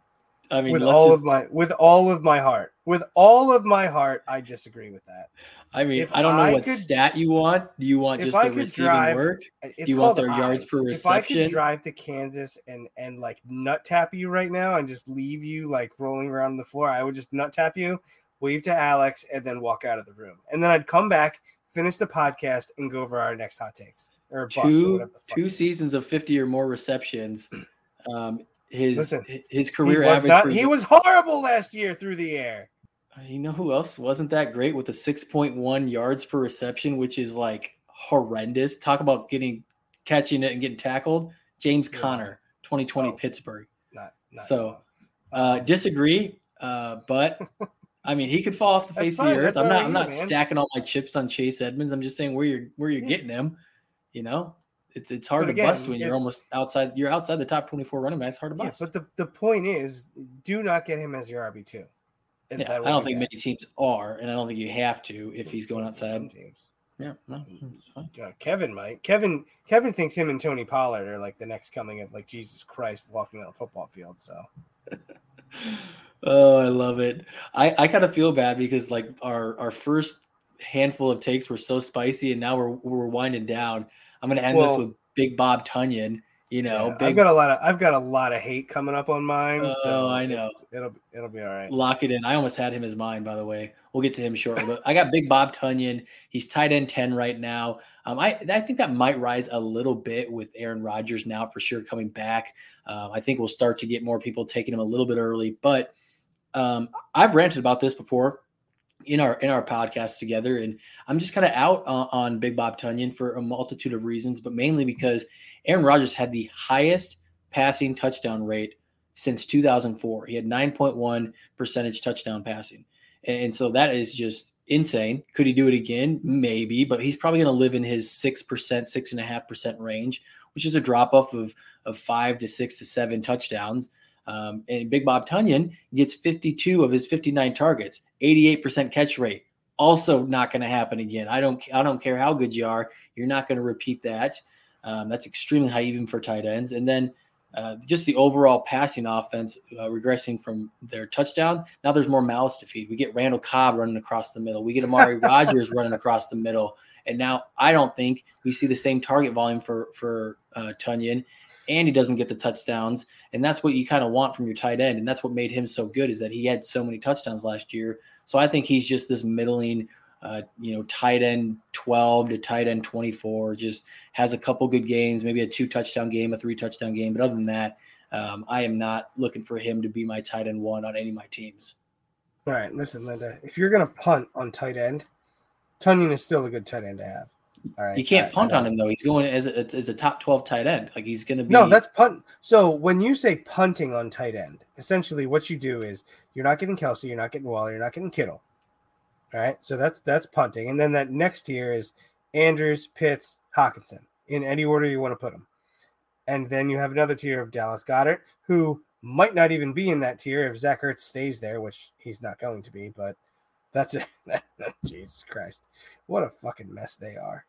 Speaker 1: I mean,
Speaker 2: with all
Speaker 1: just-
Speaker 2: of my with all of my heart, with all of my heart, I disagree with that.
Speaker 1: I mean,
Speaker 2: if
Speaker 1: I don't know
Speaker 2: I
Speaker 1: what
Speaker 2: could-
Speaker 1: stat you want. Do you want just the receiving
Speaker 2: drive-
Speaker 1: work?
Speaker 2: It's
Speaker 1: you want their yards
Speaker 2: eyes.
Speaker 1: per
Speaker 2: If I could drive to Kansas and and like nut tap you right now and just leave you like rolling around on the floor, I would just nut tap you, wave to Alex, and then walk out of the room. And then I'd come back, finish the podcast, and go over our next hot takes or bust or
Speaker 1: two
Speaker 2: whatever the fuck.
Speaker 1: two seasons of 50 or more receptions. Um, his
Speaker 2: Listen,
Speaker 1: his
Speaker 2: He
Speaker 1: career
Speaker 2: was
Speaker 1: average.
Speaker 2: not. He was horrible last year through the air.
Speaker 1: You know who else wasn't that great with a 6.1 yards per reception, which is like horrendous. Talk about getting catching it and getting tackled. James
Speaker 2: Yeah.
Speaker 1: Conner, 2020
Speaker 2: Oh.
Speaker 1: Pittsburgh.
Speaker 2: Not. not
Speaker 1: So. Uh,
Speaker 2: Um,
Speaker 1: disagree, uh, but I mean he could fall off the face of the earth. I'm not. I'm not
Speaker 2: man.
Speaker 1: stacking all my chips on Chase Edmonds. I'm just saying where you're where you're
Speaker 2: Yeah.
Speaker 1: getting him. You know, it's it's hard
Speaker 2: But
Speaker 1: to bust when you're almost outside. You're outside the top 24 running backs. Hard to
Speaker 2: yeah,
Speaker 1: bust.
Speaker 2: but the, the point is, do not get him as your RB two.
Speaker 1: Yeah, I don't think many teams are, and I don't think you have to if he's going outside.
Speaker 2: Some teams.
Speaker 1: Yeah, no.
Speaker 2: Uh, Kevin might. Kevin Kevin thinks him and Tony Pollard are like the next coming of like Jesus Christ walking on a football field. So
Speaker 1: Oh, I love it. I, I kind of feel bad because like our our first handful of takes were so spicy, and now we're we're winding down. I'm gonna end
Speaker 2: Well-
Speaker 1: this with Big Bob Tonyan. You know,
Speaker 2: yeah, I've got a lot of I've got a lot of hate coming up on mine.
Speaker 1: Oh,
Speaker 2: so
Speaker 1: I know.
Speaker 2: It'll it'll be all right.
Speaker 1: lock it in. I almost had him as mine, by the way. We'll get to him shortly. But I got Big Bob Tonyan. He's tight end 10 right now. Um, I, I think that might rise a little bit with Aaron Rodgers now for sure coming back. Um, I think we'll start to get more people taking him a little bit early. But um, I've ranted about this before in our in our podcast together, and I'm just kind of out on, on Big Bob Tonyan for a multitude of reasons, but mainly because Aaron Rodgers had the highest passing touchdown rate since 2004. He had 9.1 percentage touchdown passing. And so that is just insane. Could he do it again? Maybe, but he's probably going to live in his 6%, 6.5% range, which is a drop off of, of five to six to seven touchdowns. Um, and Big Bob Tonyan gets 52 of his 59 targets, 88% catch rate. Also, not going to happen again. I don't. I don't care how good you are. You're not going to repeat that. Um, that's extremely high, even for tight ends. And then uh, just the overall passing offense uh, regressing from their touchdown. Now there's more mouths to feed. We get Randall Cobb running across the middle. We get Amari Rodgers running across the middle. And now I don't think we see the same target volume for for uh, Tonyan, and he doesn't get the touchdowns. And that's what you kind of want from your tight end. And that's what made him so good is that he had so many touchdowns last year. So I think he's just this middling, uh, you know, tight end 12 to tight end 24. Just has a couple good games, maybe a two touchdown game, a three touchdown game. But other than that, um, I am not looking for him to be my tight end one on any of my teams.
Speaker 2: All right, listen, Linda. If you're gonna punt on tight end, Tonyan is still a good tight end to have. All right,
Speaker 1: You can't
Speaker 2: I-
Speaker 1: punt
Speaker 2: I
Speaker 1: on him though. He's going as a, as a top 12 tight end. Like he's going to be.
Speaker 2: No, that's punt. So when you say punting on tight end, essentially what you do is you're not getting Kelce, you're not getting Waller, you're not getting Kittle. All right, so that's that's punting, and then that next tier is Andrews, Pitts, Hockenson in any order you want to put them. And then you have another tier of Dallas Goedert, who might not even be in that tier if Zach Ertz stays there, which he's not going to be. But that's it. Jesus Christ, what a fucking mess they are.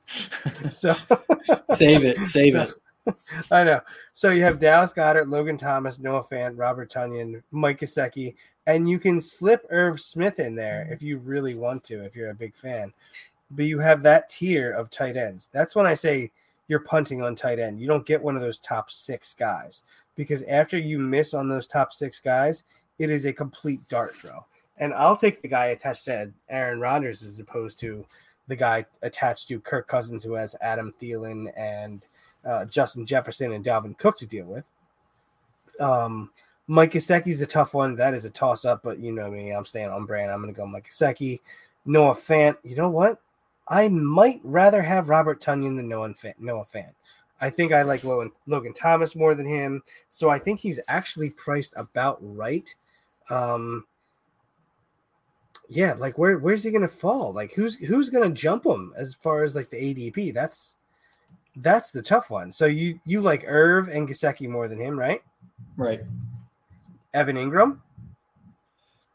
Speaker 2: so
Speaker 1: save it, save so,
Speaker 2: it. I know. So you have Dallas Goedert, Logan Thomas, Noah Fant, Robert Tonyan, Mike Gesicki, and you can slip Irv Smith in there if you really want to, if you're a big fan. But you have that tier of tight ends. That's when I say you're punting on tight end. You don't get one of those top six guys because after you miss on those top six guys, it is a complete dart throw. And I'll take the guy attached to Aaron Rodgers as opposed to the guy attached to Kirk Cousins, who has Adam Thielen and uh, Justin Jefferson and Dalvin Cook to deal with. Um, Mike Gesicki's a tough one. That is a toss up, but you know me, I'm staying on brand. I'm going to go Mike Gesicki. Noah Fant. You know what? I might rather have Robert Tonyan than Noah Fant. Noah Fant. I think I like Logan, Logan Thomas more than him. So I think he's actually priced about right. Um, yeah, like where where's he gonna fall? Like who's who's gonna jump him as far as like the ADP? That's that's the tough one. So you you like Irv and Gesicki more than him, right?
Speaker 1: Right.
Speaker 2: Evan Engram?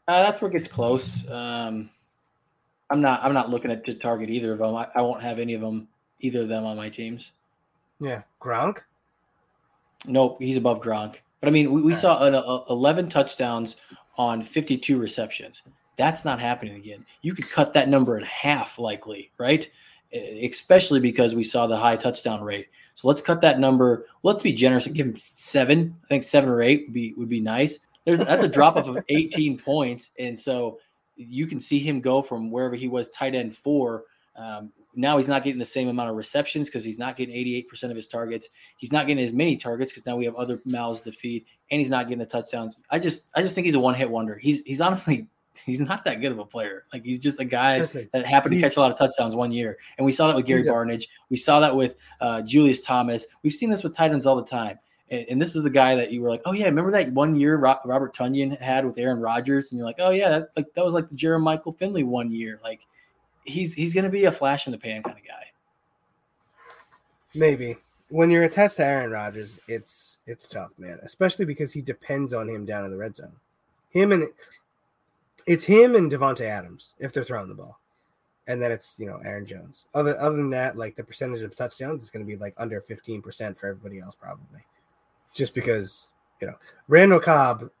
Speaker 1: Uh, that's where it gets close. Um, I'm not. I'm not looking at to target either of them. I, I won't have any of them, either of them on my teams.
Speaker 2: Yeah, Gronk.
Speaker 1: Nope, he's above Gronk. But I mean, we, we saw an, a, 11 touchdowns on 52 receptions. That's not happening again. You could cut that number in half, likely, right? Especially because we saw the high touchdown rate. So let's cut that number. Let's be generous and give him seven. I think seven or eight would be would be nice. There's that's a drop off of 18 points, and so you can see him go from wherever he was tight end four. Um, now he's not getting the same amount of receptions because he's not getting 88% of his targets. He's not getting as many targets because now we have other mouths to feed, and he's not getting the touchdowns. I just I just think he's a one hit wonder. He's he's honestly he's not that good of a player. Like he's just a guy Listen, that happened to catch a lot of touchdowns one year, and we saw that with Gary Barnidge. We saw that with uh, Julius Thomas. We've seen this with tight ends all the time. And, and, this is the guy that you were like, oh yeah, remember that one year Robert Tonyan had with Aaron Rodgers, and you're like, oh yeah, that, like that was like the Jermichael Michael Finley one year. Like he's he's gonna be a flash in the pan kind of guy.
Speaker 2: Maybe when you're attached to Aaron Rodgers, it's it's tough, man. Especially because he depends on him down in the red zone. Him and it's him and Davante Adams if they're throwing the ball, and then it's you know Aaron Jones. Other other than that, like the percentage of touchdowns is going to be like under fifteen percent for everybody else probably, just because you know Randall Cobb.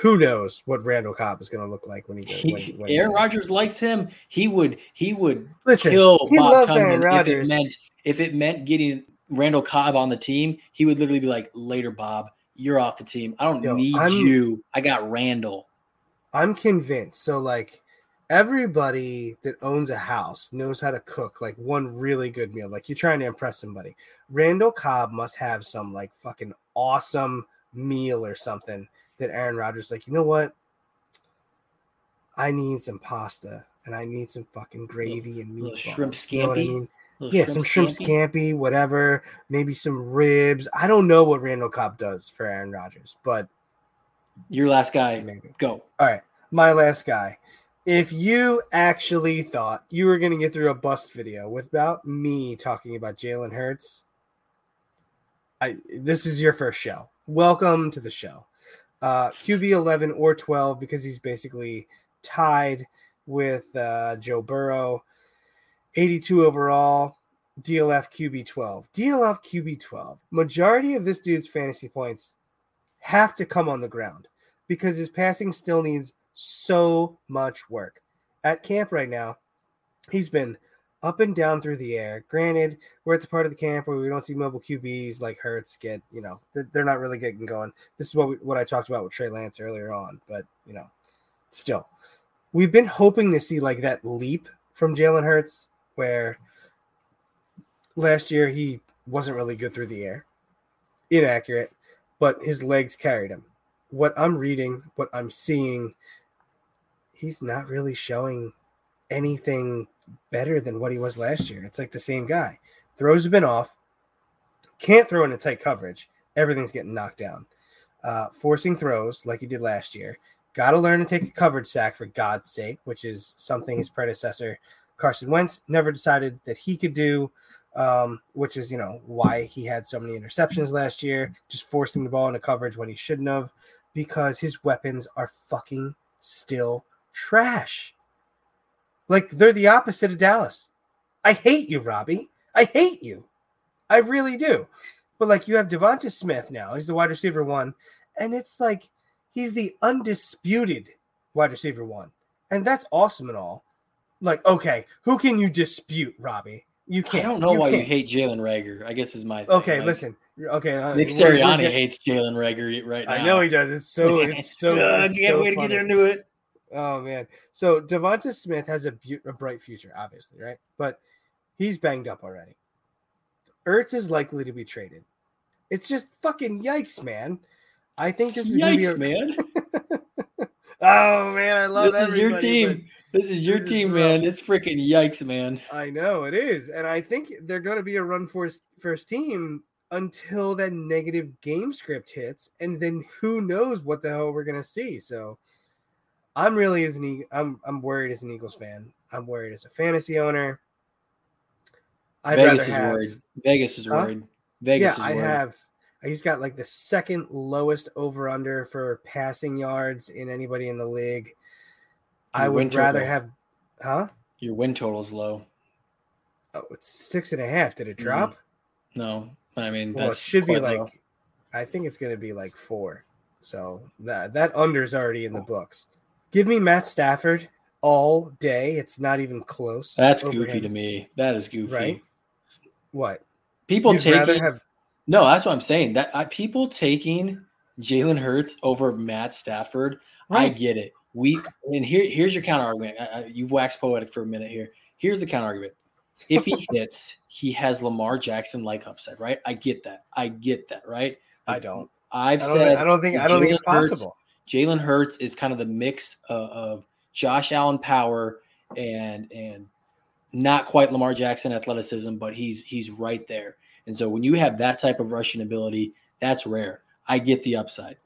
Speaker 2: Who knows what Randall Cobb is going to look like when he goes? When,
Speaker 1: when Aaron Rodgers likes him. He would he would Listen, kill he Bob loves Aaron Rodgers. If it meant if it meant getting Randall Cobb on the team, he would literally be like, "Later, Bob, you're off the team. I don't Yo, need I'm, you. I got Randall."
Speaker 2: I'm convinced. So like everybody that owns a house knows how to cook like one really good meal. Like you're trying to impress somebody. Randall Cobb must have some like fucking awesome meal or something that Aaron Rodgers like, you know what? I need some pasta and I need some fucking gravy and meat.
Speaker 1: Shrimp scampi. You know I mean?
Speaker 2: Yeah, some shrimp scampi? scampi, whatever. Maybe some ribs. I don't know what Randall Cobb does for Aaron Rodgers, but
Speaker 1: your last guy. Maybe. Go.
Speaker 2: All right. My last guy. If you actually thought you were going to get through a bust video without me talking about Jalen Hurts, I this is your first show. Welcome to the show. Uh, QB 11 or 12 because he's basically tied with uh, Joe Burrow. 82 overall. DLF QB 12. DLF QB 12. Majority of this dude's fantasy points have to come on the ground because his passing still needs so much work. At camp right now, he's been up and down through the air. Granted, we're at the part of the camp where we don't see mobile QBs like Hurts get, you know, they're not really getting going. This is what we, what I talked about with Trey Lance earlier on, but you know, still, we've been hoping to see like that leap from Jalen Hurts where last year he wasn't really good through the air, inaccurate but his legs carried him. What I'm reading, what I'm seeing, he's not really showing anything better than what he was last year. It's like the same guy. Throws have been off, can't throw in a tight coverage. Everything's getting knocked down. Uh, forcing throws like he did last year. Got to learn to take a coverage sack for God's sake, which is something his predecessor Carson Wentz never decided that he could do. um, which is you know why he had so many interceptions last year, just forcing the ball into coverage when he shouldn't have, because his weapons are fucking still trash. Like they're the opposite of Dallas. I hate you, Robby. I hate you. I really do. But like you have Devonta Smith now, he's the wide receiver one, and it's like he's the undisputed wide receiver one. And that's awesome and all. Like, okay, who can you dispute, Robby? You can't.
Speaker 1: I don't know
Speaker 2: you
Speaker 1: why
Speaker 2: can't.
Speaker 1: you hate Jalen Reagor. I guess is my thing.
Speaker 2: Okay,
Speaker 1: Like,
Speaker 2: listen. Okay, uh,
Speaker 1: Nick
Speaker 2: we're- we're
Speaker 1: Sirianni hates Jalen Reagor right now.
Speaker 2: I know he does. It's so. It's so.
Speaker 1: I
Speaker 2: it's
Speaker 1: can't
Speaker 2: so
Speaker 1: wait to get into it.
Speaker 2: Oh man. So Devonta Smith has a, a bright future, obviously, right? But he's banged up already. Ertz is likely to be traded. It's just fucking yikes, man. I think this is
Speaker 1: Yikes,
Speaker 2: a,
Speaker 1: man!
Speaker 2: Oh man, I love
Speaker 1: This is your team. This is your
Speaker 2: this
Speaker 1: team,
Speaker 2: rough.
Speaker 1: man. It's freaking yikes, man.
Speaker 2: I know it is, and I think they're going to be a run first first team until that negative game script hits, and then who knows what the hell we're going to see. So, I'm really as an I'm I'm worried as an Eagles fan. I'm worried as a fantasy owner. I'd
Speaker 1: Vegas is
Speaker 2: have,
Speaker 1: worried. Vegas is
Speaker 2: Huh?
Speaker 1: worried. Vegas
Speaker 2: yeah,
Speaker 1: is worried.
Speaker 2: have. He's got like the second lowest over under for passing yards in anybody in the league. I
Speaker 1: Your win
Speaker 2: would rather
Speaker 1: total.
Speaker 2: have, huh?
Speaker 1: Your win total is low.
Speaker 2: Oh, it's six and a half. Did it mm-hmm. drop?
Speaker 1: No, I mean
Speaker 2: Well, it should be like,
Speaker 1: low.
Speaker 2: I think it's going to be like four. So that that under is already in the books. Give me Matt Stafford all day. It's not even close.
Speaker 1: That's goofy
Speaker 2: him,
Speaker 1: to me. That is goofy.
Speaker 2: right? What?
Speaker 1: People
Speaker 2: You'd
Speaker 1: taking
Speaker 2: have
Speaker 1: no, that's what I'm saying. That I, people taking Jalen Hurts over Matt Stafford. I get it. We and here here's your counter argument. I, I, you've waxed poetic for a minute here. Here's the counter argument. If he hits, he has Lamar Jackson like upside, right? I get that. I get that, right?
Speaker 2: I don't.
Speaker 1: I've
Speaker 2: I don't,
Speaker 1: said
Speaker 2: think, I don't think. I don't think it's
Speaker 1: Jalen Hurts-
Speaker 2: possible.
Speaker 1: Jalen Hurts is kind of the mix of, of Josh Allen power and and not quite Lamar Jackson athleticism, but he's he's right there. And so when you have that type of rushing ability, that's rare. I get the upside.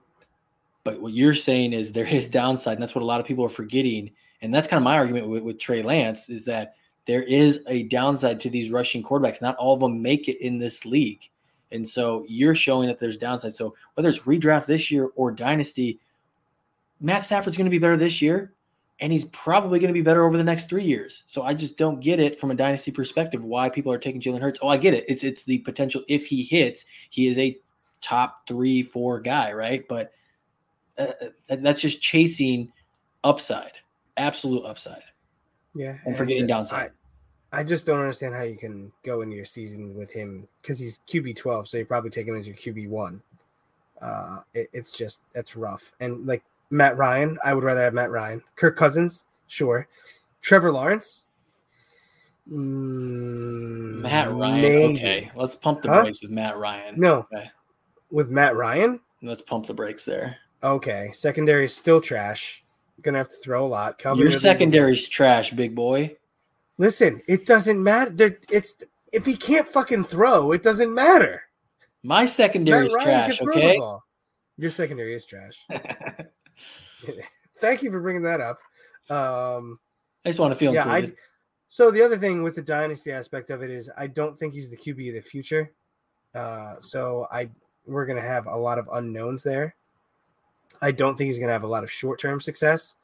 Speaker 1: But what you're saying is there is downside, and that's what a lot of people are forgetting. And that's kind of my argument with, with Trey Lance is that there is a downside to these rushing quarterbacks. Not all of them make it in this league. And so you're showing that there's downside. So whether it's redraft this year or dynasty, Matt Stafford's going to be better this year, and he's probably going to be better over the next three years. So I just don't get it from a dynasty perspective why people are taking Jalen Hurts. Oh, I get it. It's it's the potential if he hits, he is a top three, four guy, right? But uh, uh, that's just chasing upside, absolute upside,
Speaker 2: Yeah,
Speaker 1: and forgetting
Speaker 2: uh,
Speaker 1: downside.
Speaker 2: I, I just don't understand how you can go into your season with him because he's QB twelve, so you probably take him as your QB one. Uh, it, it's just that's rough. And like Matt Ryan, I would rather have Matt Ryan. Kirk Cousins, sure. Trevor Lawrence. Mm,
Speaker 1: Matt Ryan.
Speaker 2: maybe.
Speaker 1: Okay, let's pump the
Speaker 2: Huh?
Speaker 1: brakes with Matt Ryan.
Speaker 2: No,
Speaker 1: Okay.
Speaker 2: with Matt Ryan.
Speaker 1: Let's pump the brakes there.
Speaker 2: Okay, secondary is still trash. Gonna have to throw a lot. Calvin
Speaker 1: Your
Speaker 2: Ridley-
Speaker 1: secondary's trash, big boy.
Speaker 2: Listen, it doesn't matter. It's if he can't fucking throw, it doesn't matter.
Speaker 1: My secondary
Speaker 2: Matt Ryan
Speaker 1: trash.
Speaker 2: can throw the
Speaker 1: Okay.
Speaker 2: Your secondary is trash. Thank you for bringing that up. Um,
Speaker 1: I just want to feel
Speaker 2: yeah, I. So the other thing with the dynasty aspect of it is, I don't think he's the QB of the future. Uh, so I we're gonna have a lot of unknowns there. I don't think he's gonna have a lot of short term success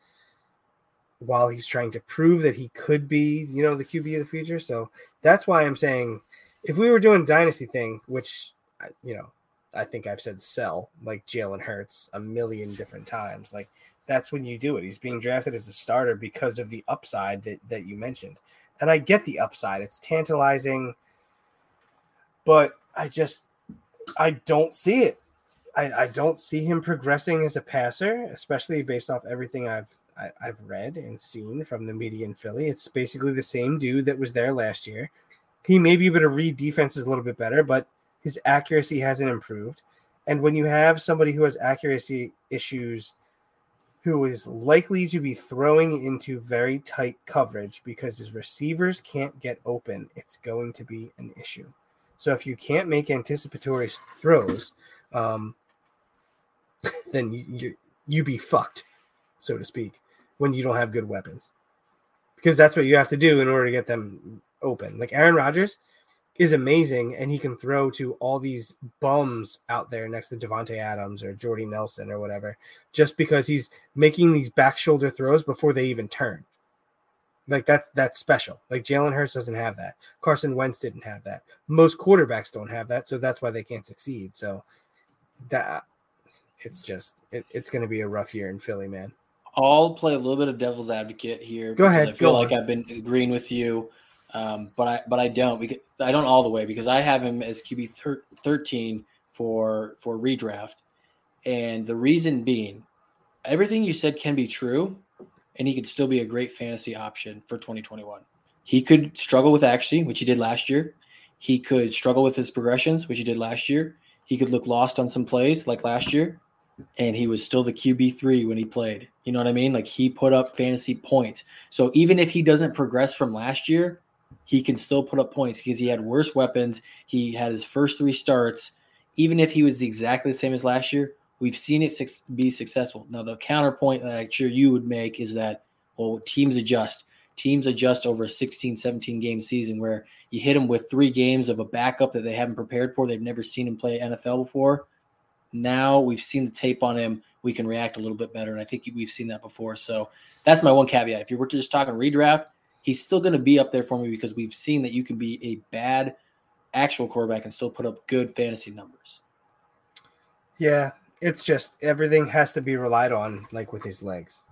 Speaker 2: while he's trying to prove that he could be, you know, the QB of the future. So that's why I'm saying if we were doing dynasty thing, which you know, I think I've said sell like Jalen Hurts a million different times. Like that's when you do it. He's being drafted as a starter because of the upside that, that you mentioned. And I get the upside. It's tantalizing, but I just I don't see it. I, I don't see him progressing as a passer, especially based off everything I've I, I've read and seen from the media in Philly. It's basically the same dude that was there last year. He may be able to read defenses a little bit better, but his accuracy hasn't improved. And when you have somebody who has accuracy issues, who is likely to be throwing into very tight coverage because his receivers can't get open, it's going to be an issue. So if you can't make anticipatory throws, um, then you, you you be fucked, so to speak, when you don't have good weapons, because that's what you have to do in order to get them open. Like Aaron Rodgers, is amazing, and he can throw to all these bums out there next to Davante Adams or Jordy Nelson or whatever, just because he's making these back shoulder throws before they even turn. Like that's that's special. Like Jalen Hurts doesn't have that. Carson Wentz didn't have that. Most quarterbacks don't have that, so that's why they can't succeed. So that it's just it, it's going to be a rough year in Philly, man.
Speaker 1: I'll play a little bit of devil's advocate here.
Speaker 2: Go ahead.
Speaker 1: I feel like
Speaker 2: on.
Speaker 1: I've been agreeing with you, um, but I but I don't because I don't all the way because I have him as QB thir- thirteen for for redraft, and the reason being, everything you said can be true, and he could still be a great fantasy option for 2021. He could struggle with accuracy, which he did last year. He could struggle with his progressions, which he did last year. He could look lost on some plays like last year, and he was still the QB three when he played. You know what I mean? Like he put up fantasy points. So even if he doesn't progress from last year, he can still put up points because he had worse weapons. He had his first three starts. Even if he was exactly the same as last year, we've seen it be successful. Now, the counterpoint that I'm sure you would make is that, well, teams adjust. Teams adjust over a 16, 17 game season where you hit them with three games of a backup that they haven't prepared for. They've never seen him play NFL before. Now we've seen the tape on him. We can react a little bit better. And I think we've seen that before. So that's my one caveat. If you were to just talking redraft, he's still going to be up there for me because we've seen that you can be a bad actual quarterback and still put up good fantasy numbers.
Speaker 2: Yeah, it's just everything has to be relied on, like with his legs.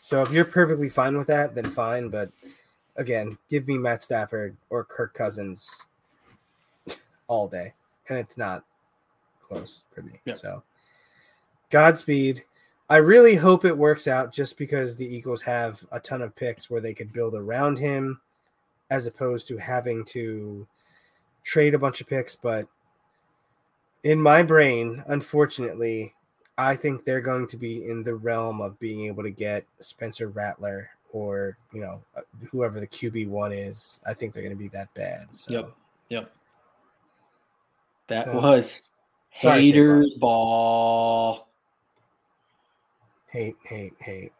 Speaker 2: So if you're perfectly fine with that, then fine. But again, give me Matt Stafford or Kirk Cousins all day, and it's not close for me. So Godspeed. I really hope it works out just because the Eagles have a ton of picks where they could build around him as opposed to having to trade a bunch of picks. But in my brain, unfortunately, I think they're going to be in the realm of being able to get Spencer Rattler or, you know, uh, whoever the QB1 is. I think they're going to be that bad. So.
Speaker 1: Yep. Yep. That
Speaker 2: So-
Speaker 1: was
Speaker 2: Sorry,
Speaker 1: haters ball.
Speaker 2: Hate, hate, hate.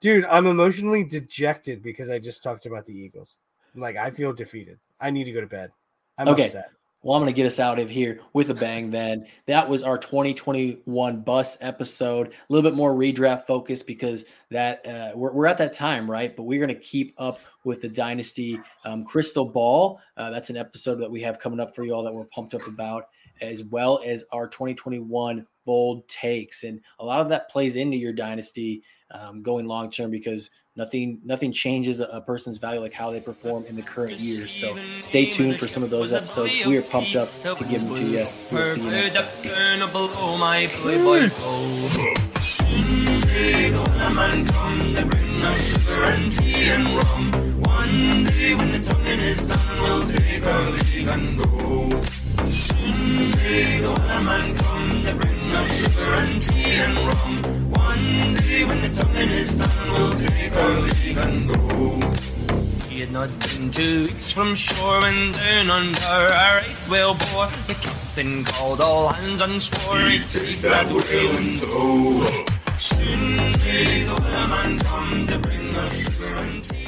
Speaker 2: Dude, I'm emotionally dejected because I just talked about the Eagles. Like, I feel defeated. I need to go to bed. I'm
Speaker 1: Okay.
Speaker 2: upset.
Speaker 1: Well, I'm going to get us out of here with a bang then. That was our 2021 bus episode. A little bit more redraft focus because that uh, we're, we're at that time, right? But we're going to keep up with the Dynasty um, Crystal Ball. Uh, that's an episode that we have coming up for you all that we're pumped up about, as well as our 2021 bold takes. And a lot of that plays into your Dynasty um, going long term because nothing nothing changes a, person's value like how they perform in the current year. So stay tuned for some of those episodes. We are pumped up to give them to you. We'll see you next time.
Speaker 3: Turn up below my playboy Someday the man come to bring us sugar and tea and rum. One day when the tonguing is done, we'll take our leave and go. Someday the man come us sugar and tea and rum. One day when the tonguing is done, we'll take our leave and go. He had not been two weeks from shore when down under a right whale bore. The captain called all hands and swore he'd take that whale in tow. Soon may the Wellerman come to bring us sugar and tea.